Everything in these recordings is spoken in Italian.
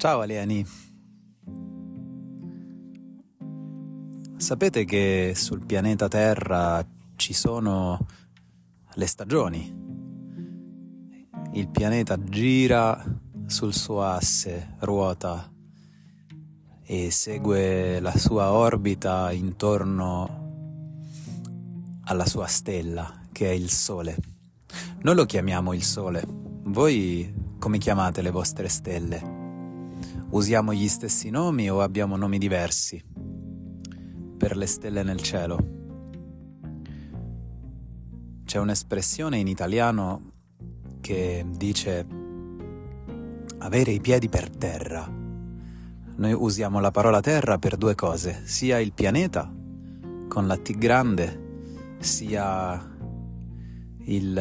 Ciao alieni. Sapete che sul pianeta Terra ci sono le stagioni? Il pianeta gira sul suo asse, ruota e segue la sua orbita intorno alla sua stella, che è il Sole. Noi lo chiamiamo il Sole. Voi come chiamate le vostre stelle? Usiamo gli stessi nomi o abbiamo nomi diversi per le stelle nel cielo? C'è un'espressione in italiano che dice avere i piedi per terra. Noi usiamo la parola terra per due cose, sia il pianeta con la T grande, sia il,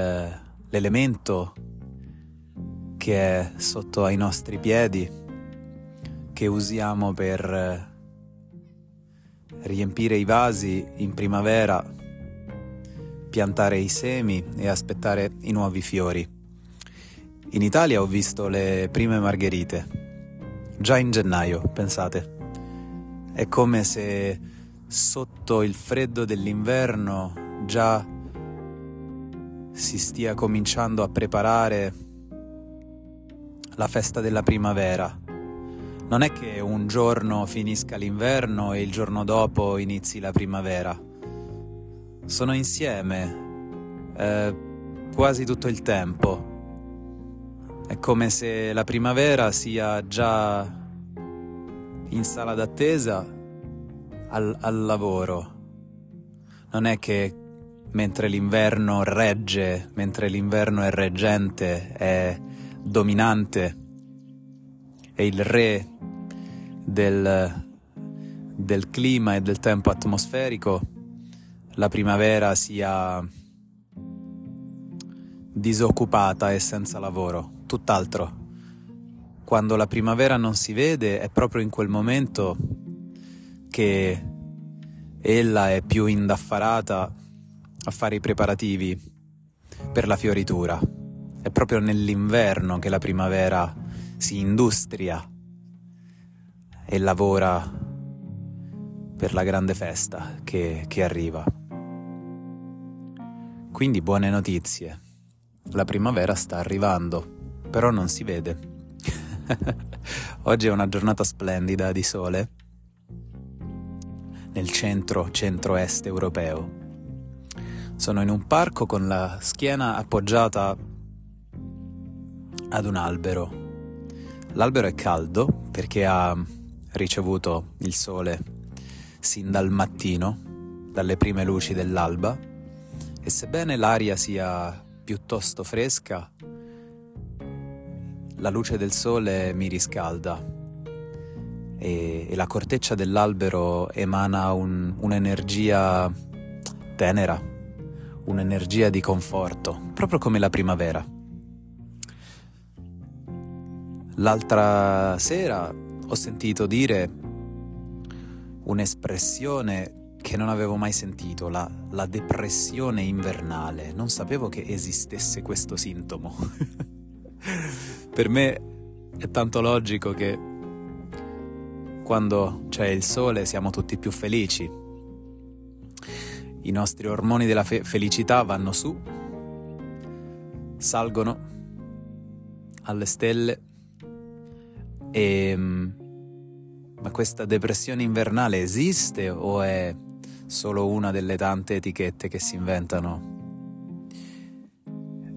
l'elemento che è sotto ai nostri piedi che usiamo per eh, riempire i vasi in primavera, piantare i semi e aspettare i nuovi fiori. In Italia ho visto le prime margherite, già in gennaio, pensate. È come se sotto il freddo dell'inverno già si stia cominciando a preparare la festa della primavera non è che un giorno finisca l'inverno e il giorno dopo inizi la primavera. Sono insieme eh, quasi tutto il tempo. È come se la primavera sia già in sala d'attesa al, al lavoro. Non è che mentre l'inverno regge, mentre l'inverno è reggente, è dominante, è il re del, del clima e del tempo atmosferico, la primavera sia disoccupata e senza lavoro, tutt'altro. Quando la primavera non si vede è proprio in quel momento che ella è più indaffarata a fare i preparativi per la fioritura. È proprio nell'inverno che la primavera si industria e lavora per la grande festa che, che arriva. Quindi buone notizie. La primavera sta arrivando, però non si vede. Oggi è una giornata splendida di sole nel centro centro-est europeo. Sono in un parco con la schiena appoggiata ad un albero. L'albero è caldo perché ha ricevuto il sole sin dal mattino, dalle prime luci dell'alba, e sebbene l'aria sia piuttosto fresca, la luce del sole mi riscalda e, e la corteccia dell'albero emana un, un'energia tenera, un'energia di conforto, proprio come la primavera. L'altra sera ho sentito dire un'espressione che non avevo mai sentito, la, la depressione invernale. Non sapevo che esistesse questo sintomo. per me è tanto logico che quando c'è il sole siamo tutti più felici. I nostri ormoni della fe- felicità vanno su, salgono alle stelle e mm, ma questa depressione invernale esiste o è solo una delle tante etichette che si inventano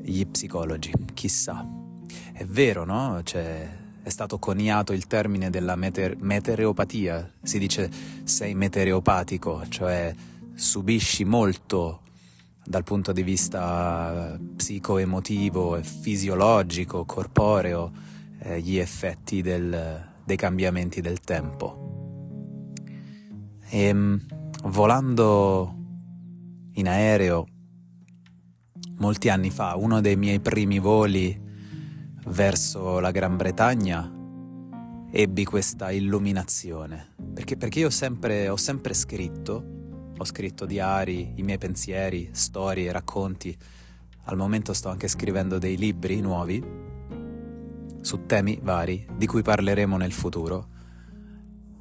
gli psicologi? Chissà. È vero, no? Cioè, è stato coniato il termine della meter- metereopatia. Si dice sei metereopatico, cioè subisci molto dal punto di vista psicoemotivo e fisiologico, corporeo, eh, gli effetti del, dei cambiamenti del tempo. E ehm, volando in aereo molti anni fa, uno dei miei primi voli verso la Gran Bretagna, ebbi questa illuminazione. Perché, perché io sempre, ho sempre scritto, ho scritto diari, i miei pensieri, storie, racconti. Al momento sto anche scrivendo dei libri nuovi su temi vari di cui parleremo nel futuro,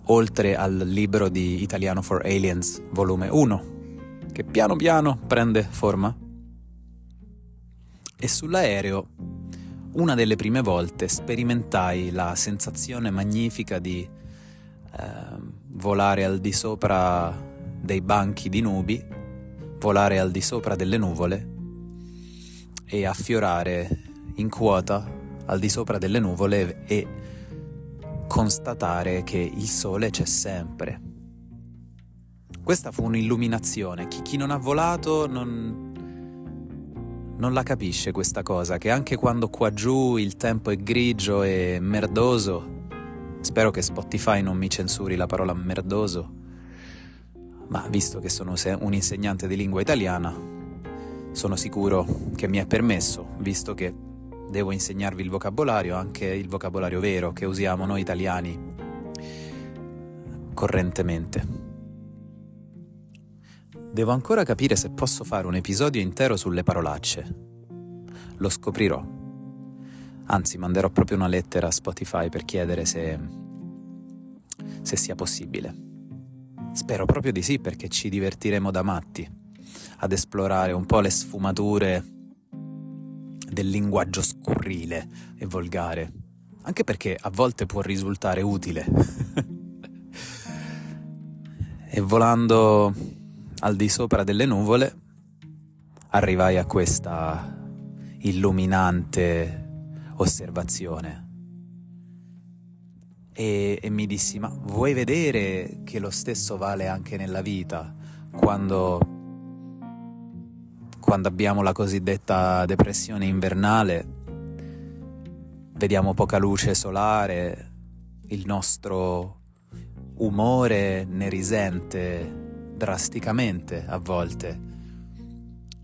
oltre al libro di Italiano for Aliens, volume 1, che piano piano prende forma. E sull'aereo, una delle prime volte, sperimentai la sensazione magnifica di eh, volare al di sopra dei banchi di nubi, volare al di sopra delle nuvole e affiorare in quota al di sopra delle nuvole e constatare che il sole c'è sempre. Questa fu un'illuminazione, chi, chi non ha volato non, non la capisce questa cosa, che anche quando qua giù il tempo è grigio e merdoso, spero che Spotify non mi censuri la parola merdoso, ma visto che sono un insegnante di lingua italiana, sono sicuro che mi è permesso, visto che devo insegnarvi il vocabolario, anche il vocabolario vero che usiamo noi italiani correntemente. Devo ancora capire se posso fare un episodio intero sulle parolacce. Lo scoprirò. Anzi, manderò proprio una lettera a Spotify per chiedere se, se sia possibile. Spero proprio di sì perché ci divertiremo da matti ad esplorare un po' le sfumature del linguaggio scurrile e volgare, anche perché a volte può risultare utile. e volando al di sopra delle nuvole arrivai a questa illuminante osservazione. E, e, mi dissi, ma vuoi vedere che lo stesso vale anche nella vita, quando quando abbiamo la cosiddetta depressione invernale, vediamo poca luce solare, il nostro umore ne risente drasticamente a volte.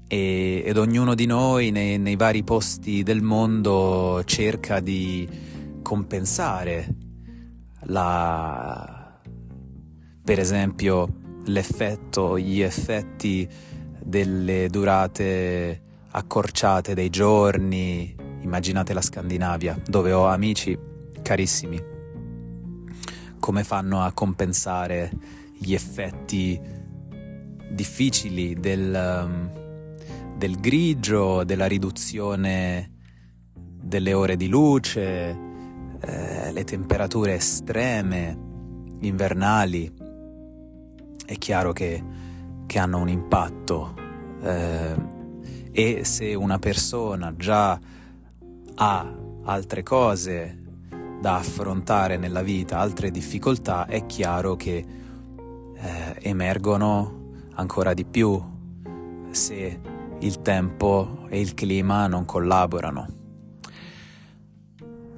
E, ed ognuno di noi nei, nei vari posti del mondo cerca di compensare la, per esempio l'effetto, gli effetti delle durate accorciate dei giorni, immaginate la Scandinavia, dove ho amici carissimi, come fanno a compensare gli effetti difficili del, um, del grigio, della riduzione delle ore di luce, eh, le temperature estreme, invernali. È chiaro che che hanno un impatto eh, e se una persona già ha altre cose da affrontare nella vita, altre difficoltà, è chiaro che eh, emergono ancora di più se il tempo e il clima non collaborano.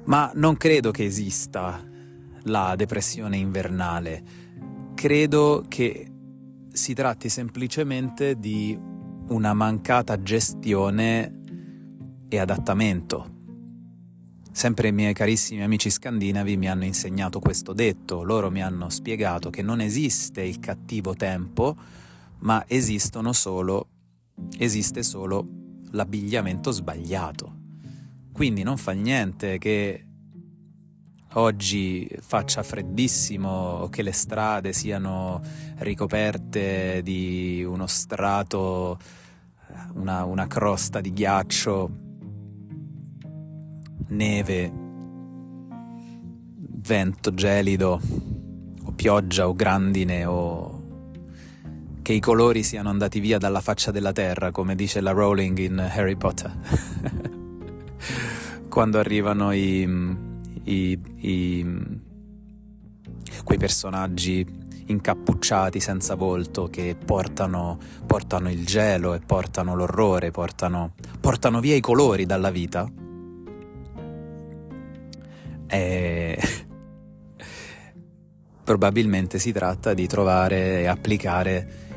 Ma non credo che esista la depressione invernale, credo che si tratti semplicemente di una mancata gestione e adattamento. Sempre i miei carissimi amici scandinavi mi hanno insegnato questo detto, loro mi hanno spiegato che non esiste il cattivo tempo, ma solo, esiste solo l'abbigliamento sbagliato. Quindi non fa niente che oggi faccia freddissimo che le strade siano ricoperte di uno strato, una, una crosta di ghiaccio, neve, vento gelido o pioggia o grandine o che i colori siano andati via dalla faccia della terra, come dice la Rowling in Harry Potter. Quando arrivano i i, i, quei personaggi incappucciati senza volto che portano, portano il gelo e portano l'orrore, portano, portano via i colori dalla vita. E probabilmente si tratta di trovare e applicare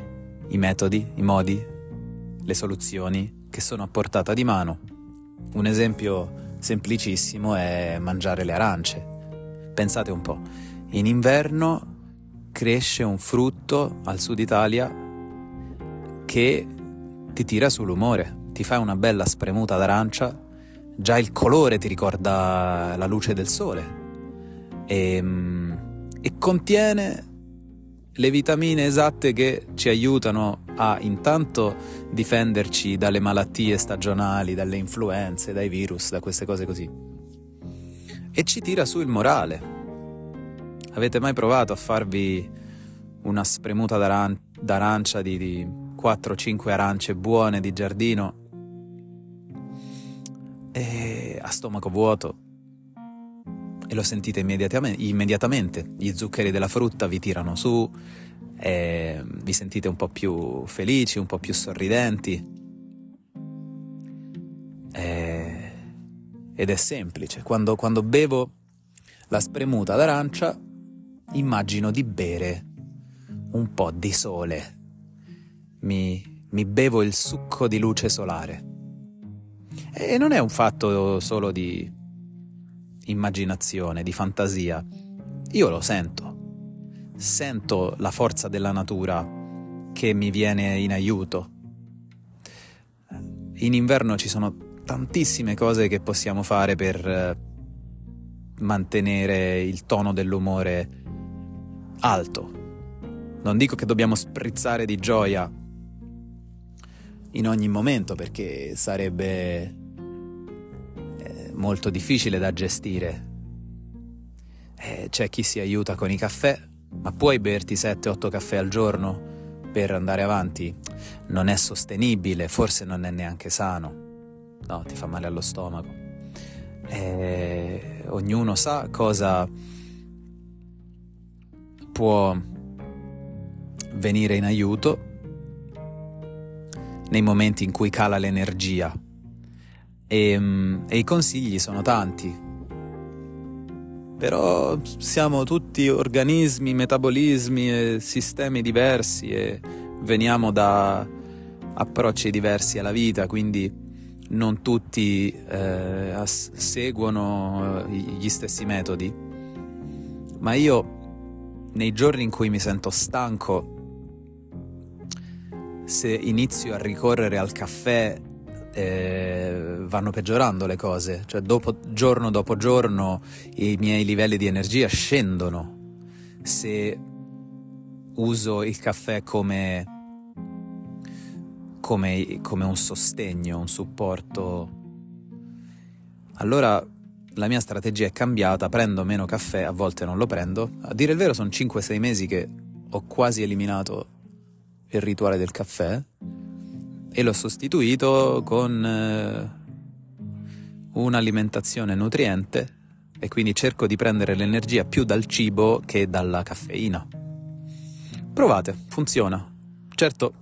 i metodi, i modi, le soluzioni che sono a portata di mano. Un esempio semplicissimo è mangiare le arance. Pensate un po', in inverno cresce un frutto al sud Italia che ti tira sull'umore, ti fai una bella spremuta d'arancia già il colore ti ricorda la luce del sole e, ehm, e contiene le vitamine esatte che ci aiutano a intanto difenderci dalle malattie stagionali, dalle influenze, dai virus, da queste cose così. E ci tira su il morale. Avete mai provato a farvi una spremuta d'aran- d'arancia di, di 4-5 arance buone di giardino e a stomaco vuoto e lo sentite immediatamente, immediatamente. Gli zuccheri della frutta vi tirano su, vi sentite un po' più felici, un po' più sorridenti. E, ed è semplice. Quando, quando bevo la spremuta d'arancia, immagino di bere un po' di sole. Mi, mi bevo il succo di luce solare. E non è un fatto solo di immaginazione, di fantasia. Io lo sento. Sento la forza della natura che mi viene in aiuto. In inverno ci sono tantissime cose che possiamo fare per eh, mantenere il tono dell'umore alto. Non dico che dobbiamo sprizzare di gioia in ogni momento perché sarebbe molto difficile da gestire. Eh, c'è chi si aiuta con i caffè, ma puoi berti 7-8 caffè al giorno per andare avanti? Non è sostenibile, forse non è neanche sano. No, ti fa male allo stomaco. Eh, ognuno sa cosa può venire in aiuto nei momenti in cui cala l'energia e, ehm, e i consigli sono tanti. Però siamo tutti organismi, metabolismi e sistemi diversi e veniamo da approcci diversi alla vita, quindi non tutti eh, seguono gli stessi metodi. Ma io nei giorni in cui mi sento stanco, se inizio a ricorrere al caffè eh, vanno peggiorando le cose, cioè dopo, giorno dopo giorno i miei livelli di energia scendono. Se uso il caffè come, come, come un sostegno, un supporto, allora la mia strategia è cambiata, prendo meno caffè, a volte non lo prendo. A dire il vero sono 5-6 mesi che ho quasi eliminato il rituale del caffè e l'ho sostituito con eh, un'alimentazione nutriente e quindi cerco di prendere l'energia più dal cibo che dalla caffeina. Provate, funziona. Certo,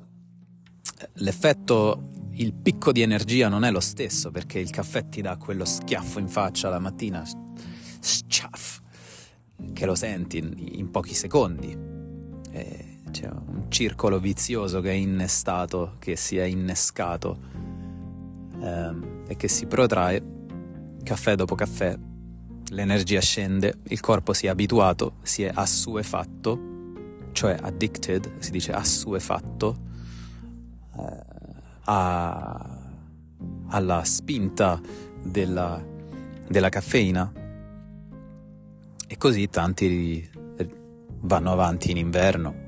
l'effetto, il picco di energia non è lo stesso perché il caffè ti dà quello schiaffo in faccia la mattina, schiaff, che lo senti in, in pochi secondi. E c'è un circolo vizioso che è innestato, che si è innescato ehm, e che si protrae caffè dopo caffè. L'energia scende, il corpo si è abituato, si è assuefatto, cioè addicted, si dice assuefatto eh, a, alla spinta della, della caffeina. E così tanti vanno avanti in inverno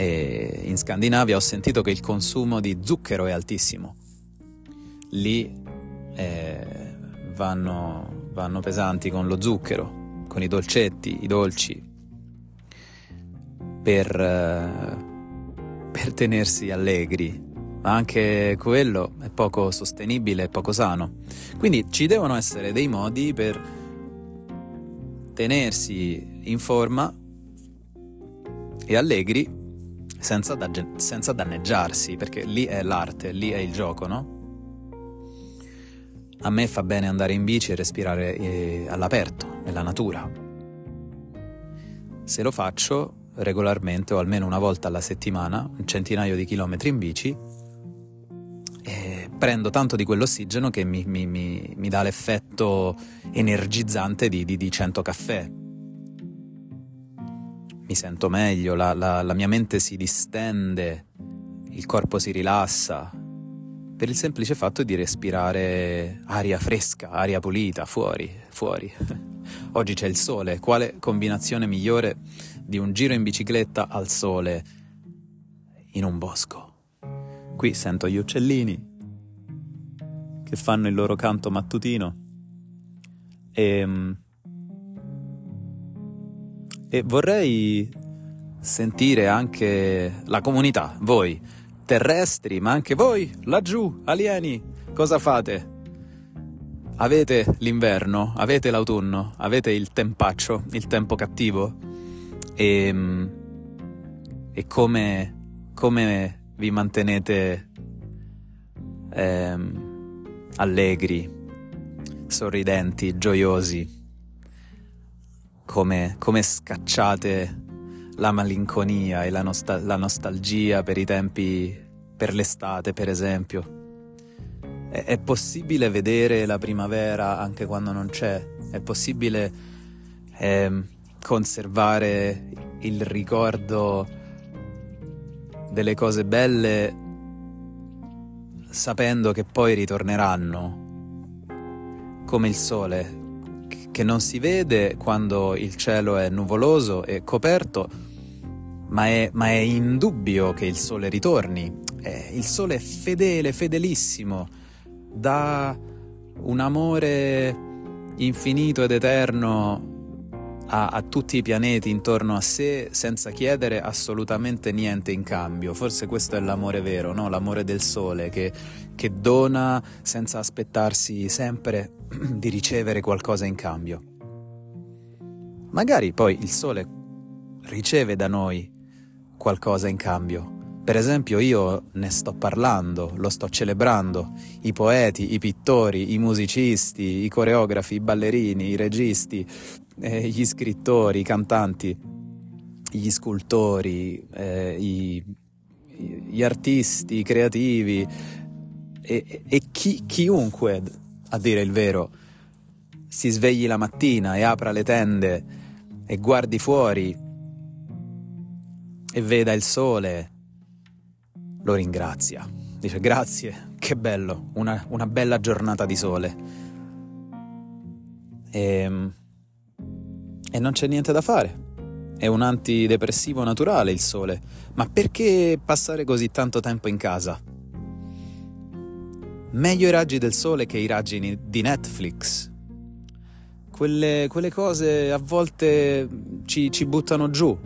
e in Scandinavia ho sentito che il consumo di zucchero è altissimo. Lì eh, vanno, vanno pesanti con lo zucchero, con i dolcetti, i dolci, per, eh, per tenersi allegri, ma anche quello è poco sostenibile e poco sano. Quindi ci devono essere dei modi per tenersi in forma e allegri senza, da, senza danneggiarsi, perché lì è l'arte, lì è il gioco, no? A me fa bene andare in bici e respirare eh, all'aperto, nella natura. Se lo faccio regolarmente o almeno una volta alla settimana, un centinaio di chilometri in bici, prendo tanto di quell'ossigeno che mi, mi, mi, mi dà l'effetto energizzante di, di, di 100 caffè mi sento meglio, la, la, la mia mente si distende, il corpo si rilassa, per il semplice fatto di respirare aria fresca, aria pulita, fuori, fuori. Oggi c'è il sole, quale combinazione migliore di un giro in bicicletta al sole in un bosco? Qui sento gli uccellini che fanno il loro canto mattutino e, e vorrei sentire anche la comunità, voi terrestri, ma anche voi, laggiù, alieni, cosa fate? Avete l'inverno, avete l'autunno, avete il tempaccio, il tempo cattivo? E, ehm, e come, come vi mantenete ehm, allegri, sorridenti, gioiosi? Come, come scacciate la malinconia e la, nostal- la nostalgia per i tempi, per l'estate per esempio. È, è possibile vedere la primavera anche quando non c'è, è possibile eh, conservare il ricordo delle cose belle sapendo che poi ritorneranno, come il sole, che non si vede quando il cielo è nuvoloso e coperto, ma è, ma è indubbio che il sole ritorni. Eh, il sole è fedele, fedelissimo, dà un amore infinito ed eterno a, a, tutti i pianeti intorno a sé senza chiedere assolutamente niente in cambio. Forse questo è l'amore vero, no? l'amore del sole che, che dona senza aspettarsi sempre di ricevere qualcosa in cambio. Magari poi il sole riceve da noi qualcosa in cambio. Per esempio io ne sto parlando, lo sto celebrando, i poeti, i pittori, i musicisti, i coreografi, i ballerini, i registi, eh, gli scrittori, i cantanti, gli scultori, eh, i, gli artisti, i creativi e, e chi, chiunque, a dire il vero, si svegli la mattina e apra le tende e guardi fuori e veda il sole, lo ringrazia. Dice grazie, che bello, una, una bella giornata di sole. E, ehm, e non c'è niente da fare. È un antidepressivo naturale il sole. Ma perché passare così tanto tempo in casa? Meglio i raggi del sole che i raggi di Netflix. Quelle, quelle cose a volte ci, ci buttano giù,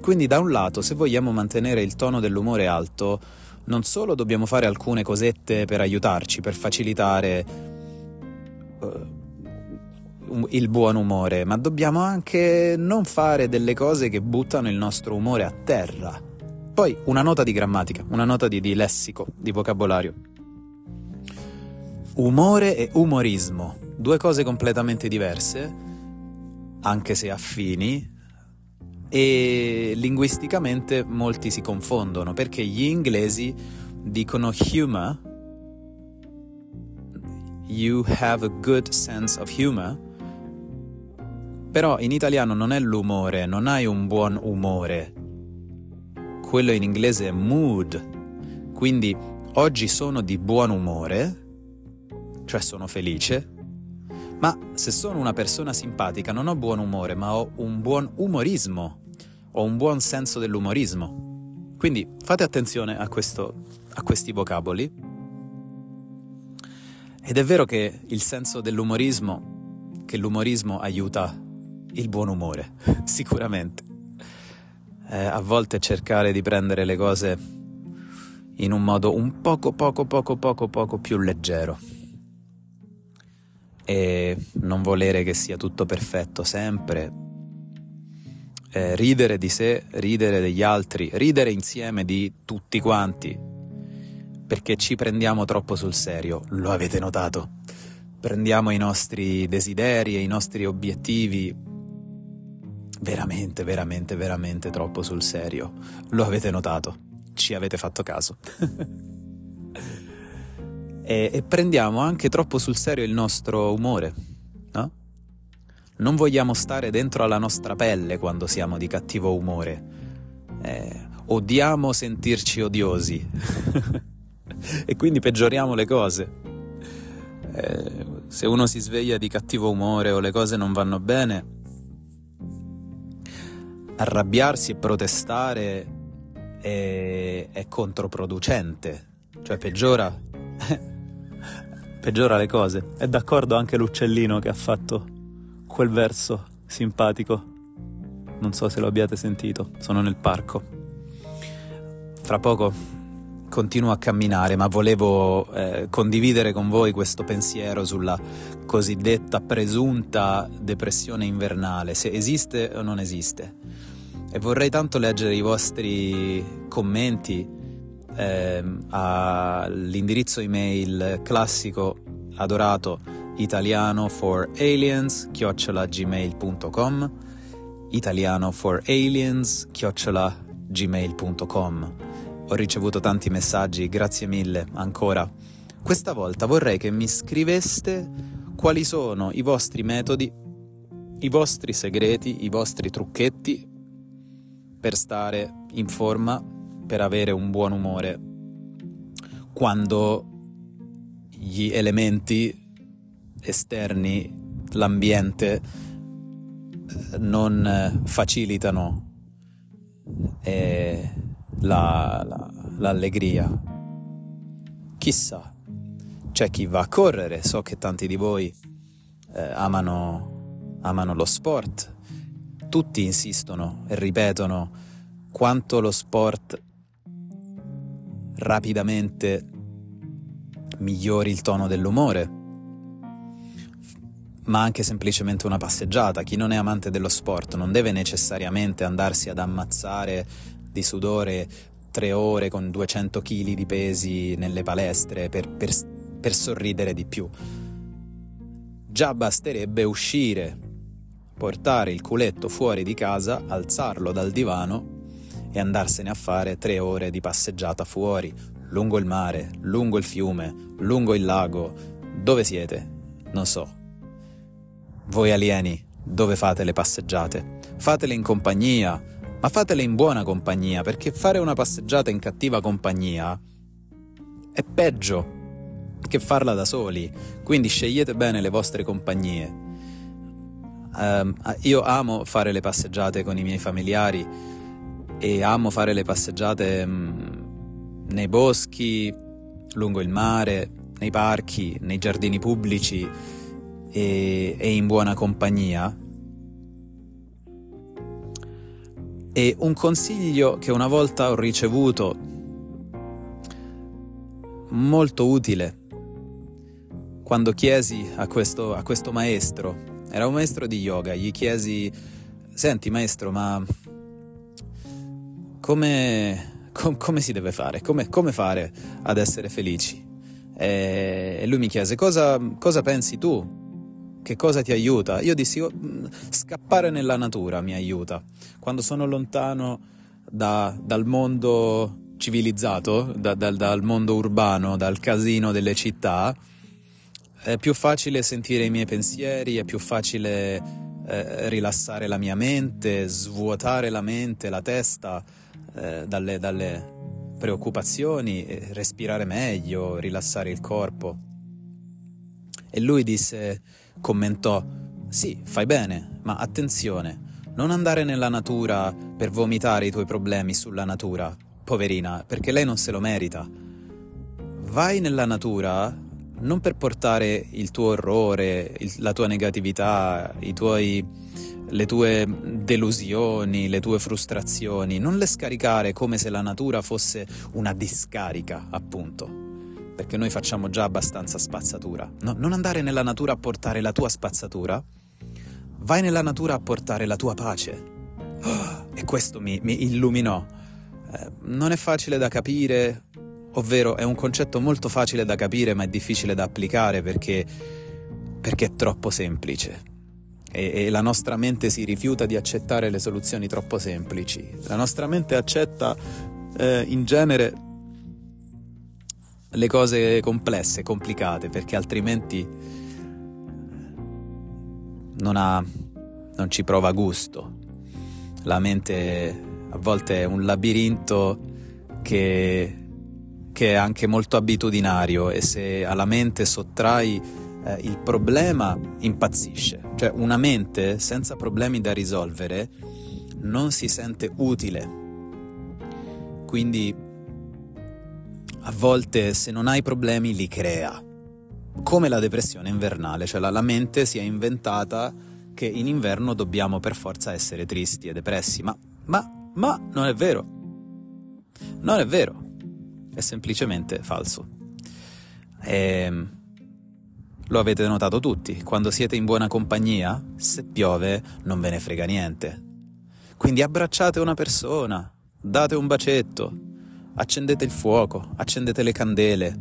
quindi da un lato, se vogliamo mantenere il tono dell'umore alto, non solo dobbiamo fare alcune cosette per aiutarci, per facilitare uh, il buon umore, ma dobbiamo anche non fare delle cose che buttano il nostro umore a terra. Poi una nota di grammatica, una nota di, di lessico, di vocabolario. Umore e umorismo, due cose completamente diverse, anche se affini, e linguisticamente molti si confondono perché gli inglesi dicono humor, you have a good sense of humor, però in italiano non è l'umore, non hai un buon umore, quello in inglese è mood, quindi oggi sono di buon umore, cioè sono felice, ma se sono una persona simpatica non ho buon umore, ma ho un buon umorismo, ho un buon senso dell'umorismo. Quindi fate attenzione a, questo, a questi vocaboli. Ed è vero che il senso dell'umorismo, che l'umorismo aiuta il buon umore, sicuramente. Eh, a volte cercare di prendere le cose in un modo un poco, poco, poco, poco, poco più leggero e non volere che sia tutto perfetto sempre, eh, ridere di sé, ridere degli altri, ridere insieme di tutti quanti, perché ci prendiamo troppo sul serio, lo avete notato? Prendiamo i nostri desideri e i nostri obiettivi veramente, veramente, veramente troppo sul serio, lo avete notato, ci avete fatto caso. e, e prendiamo anche troppo sul serio il nostro umore, no? Non vogliamo stare dentro alla nostra pelle quando siamo di cattivo umore. Eh, odiamo sentirci odiosi. e quindi peggioriamo le cose. Eh, se uno si sveglia di cattivo umore o le cose non vanno bene, arrabbiarsi e protestare è, è controproducente, cioè peggiora, peggiora le cose. È d'accordo anche l'uccellino che ha fatto quel verso simpatico. Non so se lo abbiate sentito, sono nel parco. Fra poco continuo a camminare, ma volevo eh, condividere con voi questo pensiero sulla cosiddetta presunta depressione invernale, se esiste o non esiste. E vorrei tanto leggere i vostri commenti eh, all'indirizzo email classico adorato italiano for aliens chiocciolagmail.com italiano for aliens chiocciolagmail.com ho ricevuto tanti messaggi, grazie mille ancora. Questa volta vorrei che mi scriveste quali sono i vostri metodi, i vostri segreti, i vostri trucchetti per stare in forma, per avere un buon umore quando gli elementi esterni, l'ambiente non facilitano e la, la, l'allegria. Chissà, c'è chi va a correre, so che tanti di voi eh, amano, amano lo sport, tutti insistono e ripetono quanto lo sport rapidamente migliori il tono dell'umore, ma anche semplicemente una passeggiata. Chi non è amante dello sport non deve necessariamente andarsi ad ammazzare di sudore tre ore con 200 kg di pesi nelle palestre per, per, per sorridere di più. Già basterebbe uscire, portare il culetto fuori di casa, alzarlo dal divano e andarsene a fare tre ore di passeggiata fuori, lungo il mare, lungo il fiume, lungo il lago. Dove siete? Non so. Voi alieni, dove fate le passeggiate? Fatele in compagnia, ma fatele in buona compagnia, perché fare una passeggiata in cattiva compagnia è peggio che farla da soli, quindi scegliete bene le vostre compagnie. Um, io amo fare le passeggiate con i miei familiari e amo fare le passeggiate um, nei boschi, lungo il mare, nei parchi, nei giardini pubblici e, e in buona compagnia. E un consiglio che una volta ho ricevuto, molto utile, quando chiesi a questo, a questo maestro, era un maestro di yoga, gli chiesi, senti maestro, ma come, com, come si deve fare? Come, come, fare ad essere felici? E lui mi chiese, cosa, cosa pensi tu? Che cosa ti aiuta? Io dissi, oh, scappare nella natura mi aiuta. Quando sono lontano da, dal mondo civilizzato, da, dal, dal mondo urbano, dal casino delle città, è più facile sentire i miei pensieri, è più facile eh, rilassare la mia mente, svuotare la mente, la testa eh, dalle, dalle preoccupazioni, respirare meglio, rilassare il corpo. E lui disse, commentò, sì, fai bene, ma attenzione, non andare nella natura per vomitare i tuoi problemi sulla natura, poverina, perché lei non se lo merita. Vai nella natura non per portare il tuo orrore, il, la tua negatività, tuoi, le tue delusioni, le tue frustrazioni, non le scaricare come se la natura fosse una discarica, appunto perché noi facciamo già abbastanza spazzatura. No, non andare nella natura a portare la tua spazzatura, vai nella natura a portare la tua pace. Oh, e questo mi, mi illuminò. Eh, non è facile da capire, ovvero è un concetto molto facile da capire ma è difficile da applicare perché, perché è troppo semplice. E, e la nostra mente si rifiuta di accettare le soluzioni troppo semplici. La nostra mente accetta eh, in genere le cose complesse, complicate, perché altrimenti non, ha, non ci prova gusto. La mente a volte è un labirinto che, che è anche molto abitudinario e se alla mente sottrai eh, il problema impazzisce. Cioè una mente senza problemi da risolvere non si sente utile. Quindi a volte se non hai problemi li crea. Come la depressione invernale, cioè la, la mente si è inventata che in inverno dobbiamo per forza essere tristi e depressi, ma, ma, ma non è vero. Non è vero. È semplicemente falso. E, ehm, lo avete notato tutti, quando siete in buona compagnia, se piove non ve ne frega niente. Quindi abbracciate una persona, date un bacetto, accendete il fuoco, accendete le candele.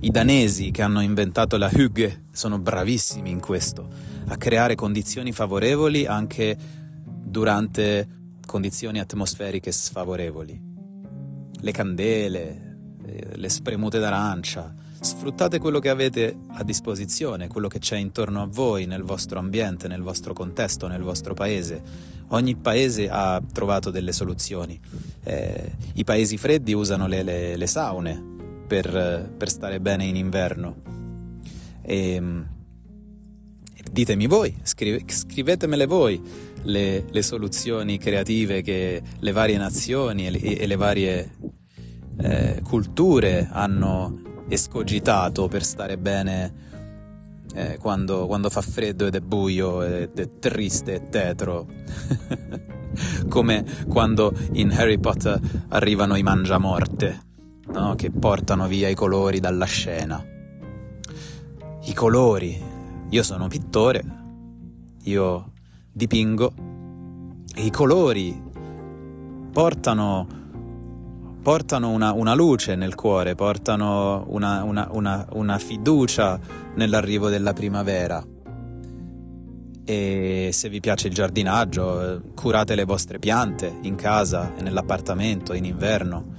I danesi che hanno inventato la hygge sono bravissimi in questo, a creare condizioni favorevoli anche durante condizioni atmosferiche sfavorevoli. Le candele, le spremute d'arancia, Sfruttate quello che avete a disposizione, quello che c'è intorno a voi, nel vostro ambiente, nel vostro contesto, nel vostro paese. Ogni paese ha trovato delle soluzioni. Eh, I paesi freddi usano le, le, le saune per, per, stare bene in inverno. E, ehm, ditemi voi, scrive, scrivetemele voi le, le, soluzioni creative che le varie nazioni e le, e le varie eh, culture hanno escogitato per stare bene eh, quando, quando, fa freddo ed è buio ed è triste e tetro. Come quando in Harry Potter arrivano i mangiamorte, no? che portano via i colori dalla scena. I colori. Io sono pittore, io dipingo e i colori portano portano una, una, luce nel cuore, portano una, una, una fiducia nell'arrivo della primavera. E se vi piace il giardinaggio, curate le vostre piante in casa e nell'appartamento in inverno,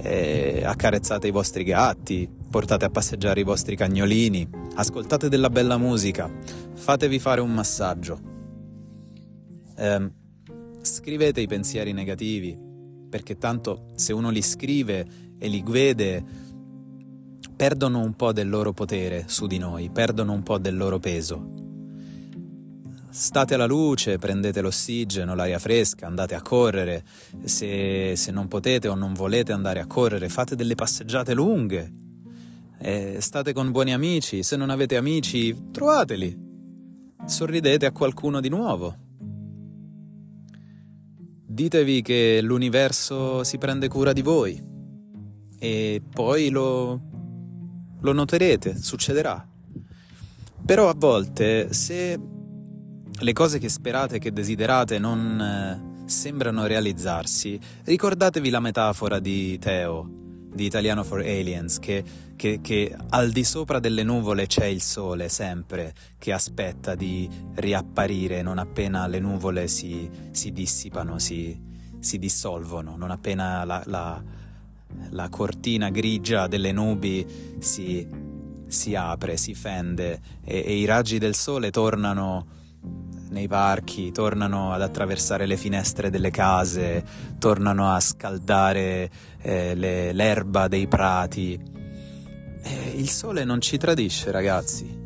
accarezzate i vostri gatti, portate a passeggiare i vostri cagnolini, ascoltate della bella musica, fatevi fare un massaggio. Eh, scrivete i pensieri negativi, perché tanto se uno li scrive e li vede, perdono un po' del loro potere su di noi, perdono un po' del loro peso. State alla luce, prendete l'ossigeno, l'aria fresca, andate a correre, se, se non potete o non volete andare a correre, fate delle passeggiate lunghe, eh, state con buoni amici, se non avete amici, trovateli, sorridete a qualcuno di nuovo. Ditevi che l'universo si prende cura di voi e poi lo, lo noterete, succederà. Però a volte se le cose che sperate, che desiderate non eh, sembrano realizzarsi, ricordatevi la metafora di Teo di Italiano for Aliens, che, che, che, al di sopra delle nuvole c'è il sole sempre, che aspetta di riapparire non appena le nuvole si, si dissipano, si, si, dissolvono, non appena la, la, la, cortina grigia delle nubi si, si apre, si fende e, e i raggi del sole tornano nei parchi, tornano ad attraversare le finestre delle case, tornano a scaldare eh, le, l'erba dei prati. E il sole non ci tradisce, ragazzi.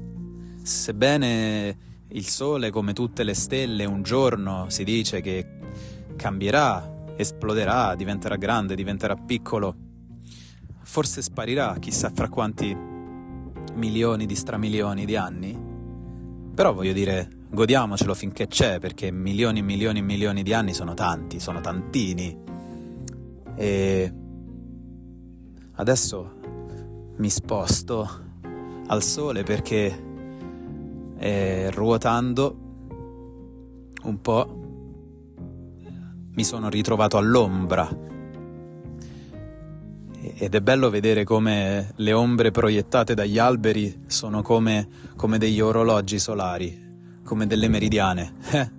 Sebbene il sole, come tutte le stelle, un giorno si dice che cambierà, esploderà, diventerà grande, diventerà piccolo, forse sparirà, chissà fra quanti milioni di stramilioni di anni. Però voglio dire, godiamocelo finché c'è, perché milioni e milioni e milioni di anni sono tanti, sono tantini. E adesso mi sposto al sole perché eh, ruotando un po' mi sono ritrovato all'ombra ed è bello vedere come le ombre proiettate dagli alberi sono come, come degli orologi solari come delle meridiane.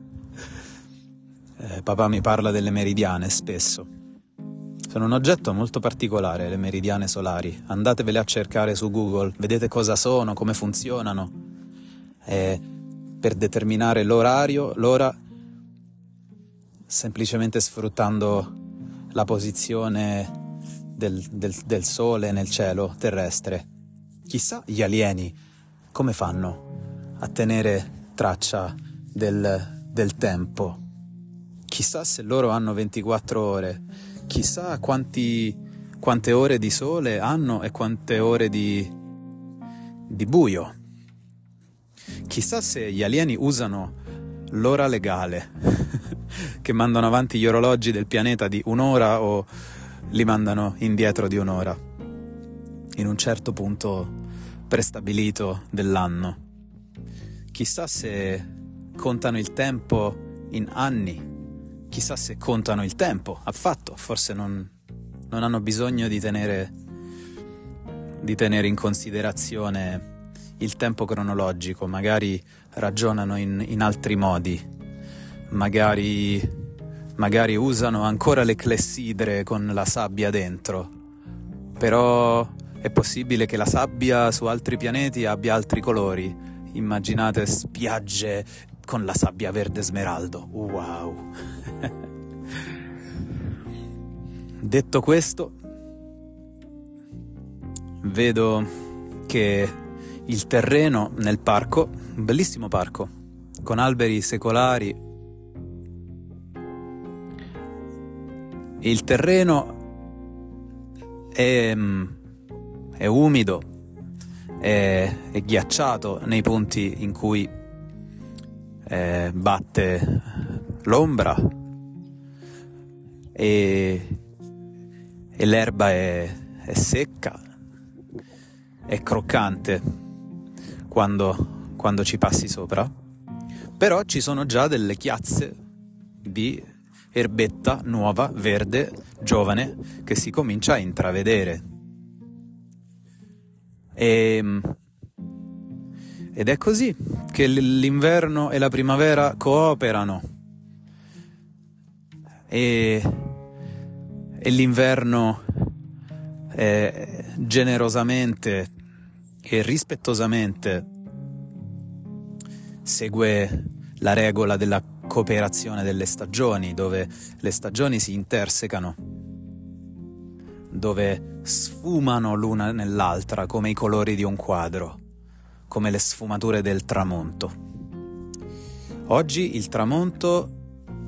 eh, papà mi parla delle meridiane spesso. Sono un oggetto molto particolare, le meridiane solari. Andatevele a cercare su Google, vedete cosa sono, come funzionano. E per determinare l'orario, l'ora, semplicemente sfruttando la posizione del, del, del sole nel cielo terrestre. Chissà gli alieni come fanno a tenere traccia del, del tempo. Chissà se loro hanno 24 ore, chissà quanti, quante ore di sole hanno e quante ore di, di buio. Chissà se gli alieni usano l'ora legale, che mandano avanti gli orologi del pianeta di un'ora o li mandano indietro di un'ora, in un certo punto prestabilito dell'anno. Chissà se contano il tempo in anni, chissà se contano il tempo, affatto, forse non, non hanno bisogno di tenere, di tenere in considerazione il tempo cronologico, magari ragionano in, in altri modi, magari, magari usano ancora le clessidre con la sabbia dentro, però è possibile che la sabbia su altri pianeti abbia altri colori. Immaginate spiagge con la sabbia verde smeraldo. Wow! Detto questo, vedo che il terreno nel parco, un bellissimo parco, con alberi secolari. Il terreno è, è umido, è, è, ghiacciato nei punti in cui eh, batte l'ombra e, e l'erba è, è secca, è croccante quando, quando ci passi sopra, però ci sono già delle chiazze di erbetta nuova, verde, giovane, che si comincia a intravedere. E, ehm, ed è così che l'inverno e la primavera cooperano. E, e l'inverno eh, generosamente che rispettosamente segue la regola della cooperazione delle stagioni, dove le stagioni si intersecano, dove sfumano l'una nell'altra come i colori di un quadro, come le sfumature del tramonto. Oggi il tramonto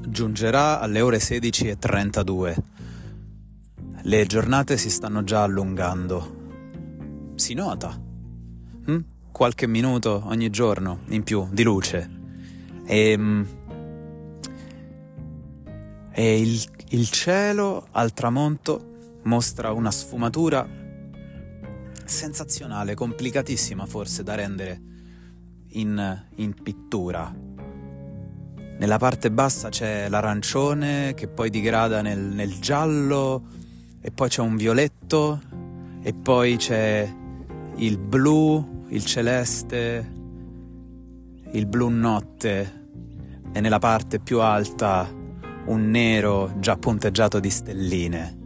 giungerà alle ore 16.32. Le giornate si stanno già allungando. Si nota hm? qualche minuto ogni giorno in più di luce. E, ehm, e il, il cielo al tramonto mostra una sfumatura sensazionale, complicatissima forse da rendere in, in pittura. Nella parte bassa c'è l'arancione che poi digrada nel, nel, giallo e poi c'è un violetto e poi c'è il blu il celeste, il blu notte e nella parte più alta un nero già punteggiato di stelline.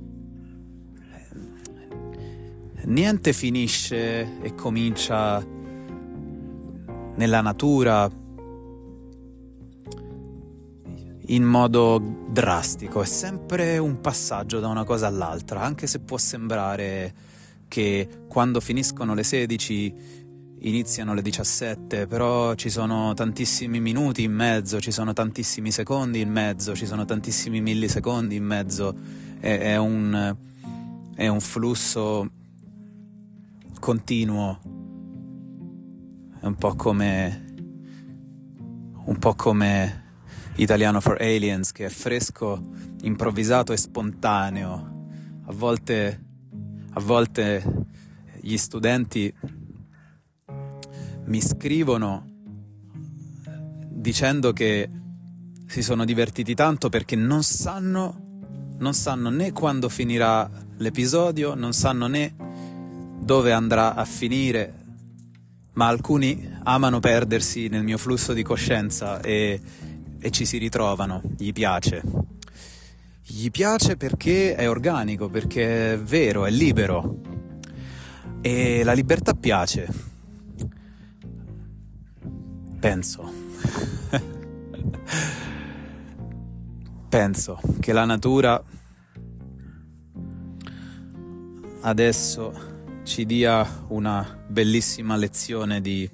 Niente finisce e comincia nella natura in modo drastico, è sempre un passaggio da una cosa all'altra, anche se può sembrare che quando finiscono le 16 iniziano le 17, però ci sono tantissimi minuti in mezzo, ci sono tantissimi secondi in mezzo, ci sono tantissimi millisecondi in mezzo, è, è, un, è un flusso continuo, è un po' come un po' come Italiano for Aliens che è fresco, improvvisato e spontaneo. A volte, a volte gli studenti mi scrivono dicendo che si sono divertiti tanto perché non sanno, non sanno né quando finirà l'episodio, non sanno né dove andrà a finire, ma alcuni amano perdersi nel mio flusso di coscienza e, e ci si ritrovano, gli piace. Gli piace perché è organico, perché è vero, è libero. E la libertà piace penso. penso che la natura adesso ci dia una bellissima lezione di,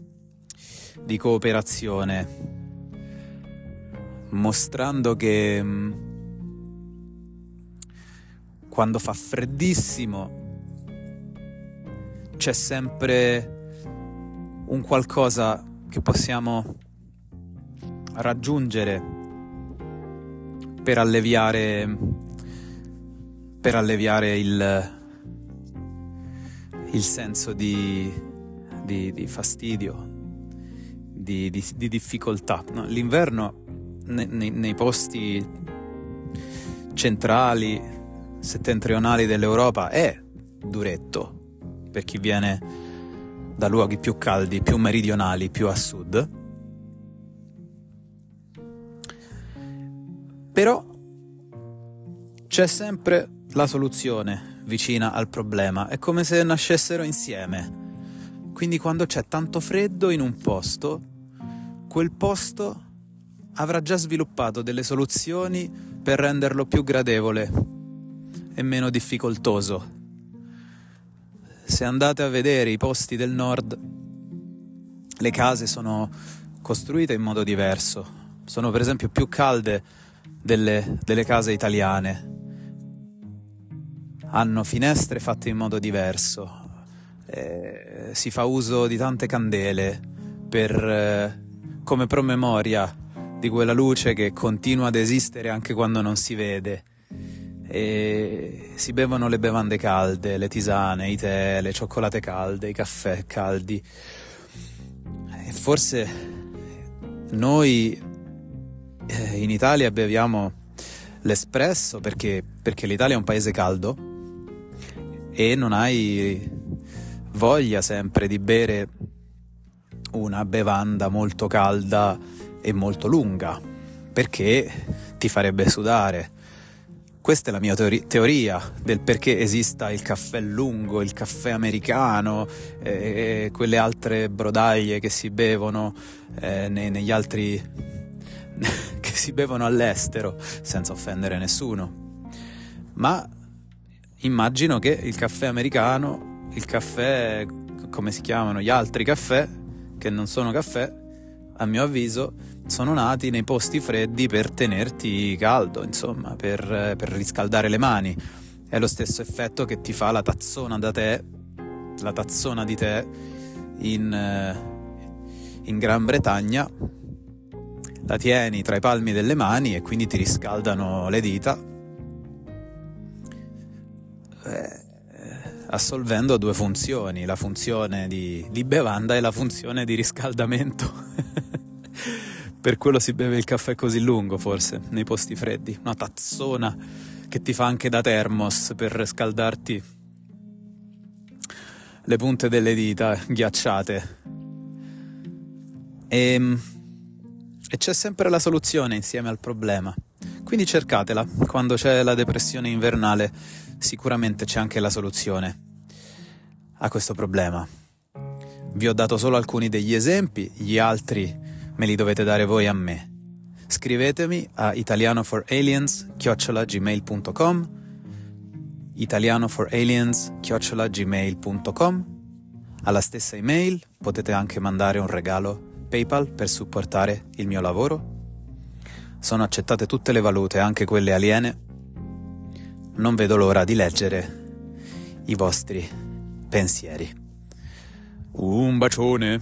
di cooperazione, mostrando che mm, quando fa freddissimo c'è sempre un qualcosa che possiamo raggiungere per alleviare, per alleviare il, il senso di, di, di fastidio, di, di difficoltà. No, l'inverno nei, nei, nei posti centrali, settentrionali dell'Europa è duretto per chi viene da luoghi più caldi, più meridionali, più a sud. Però c'è sempre la soluzione vicina al problema, è come se nascessero insieme. Quindi quando c'è tanto freddo in un posto, quel posto avrà già sviluppato delle soluzioni per renderlo più gradevole e meno difficoltoso se andate a vedere i posti del nord, le case sono costruite in modo diverso. Sono per esempio più calde delle, delle case italiane. Hanno finestre fatte in modo diverso. Eh, si fa uso di tante candele per, eh, come promemoria di quella luce che continua ad esistere anche quando non si vede e si bevono le bevande calde, le tisane, i tè, le cioccolate calde, i caffè caldi. E forse noi eh, in Italia beviamo l'espresso perché, perché l'Italia è un paese caldo e non hai voglia sempre di bere una bevanda molto calda e molto lunga perché ti farebbe sudare questa è la mia teori- teoria del perché esista il caffè lungo, il caffè americano e quelle altre brodaglie che si bevono eh, nei, negli altri che si bevono all'estero, senza offendere nessuno. Ma immagino che il caffè americano, il caffè, come si chiamano, gli altri caffè, che non sono caffè, a mio avviso, sono nati nei posti freddi per tenerti caldo, insomma, per, per riscaldare le mani. È lo stesso effetto che ti fa la tazzona da tè, la tazzona di tè in, eh, in Gran Bretagna. La tieni tra i palmi delle mani e quindi ti riscaldano le dita. Eh, assolvendo due funzioni, la funzione di, di bevanda e la funzione di riscaldamento. Per quello si beve il caffè così lungo, forse, nei posti freddi. Una tazzona che ti fa anche da termos per scaldarti le punte delle dita ghiacciate. E, ehm, e c'è sempre la soluzione insieme al problema. Quindi cercatela. Quando c'è la depressione invernale, sicuramente c'è anche la soluzione a questo problema. Vi ho dato solo alcuni degli esempi, gli altri me li dovete dare voi a me. Scrivetemi a italianoforaliens-gmail.com italianoforaliens-gmail.com Alla stessa email potete anche mandare un regalo PayPal per supportare il mio lavoro. Sono accettate tutte le valute, anche quelle aliene. Non vedo l'ora di leggere i vostri pensieri. Un bacione!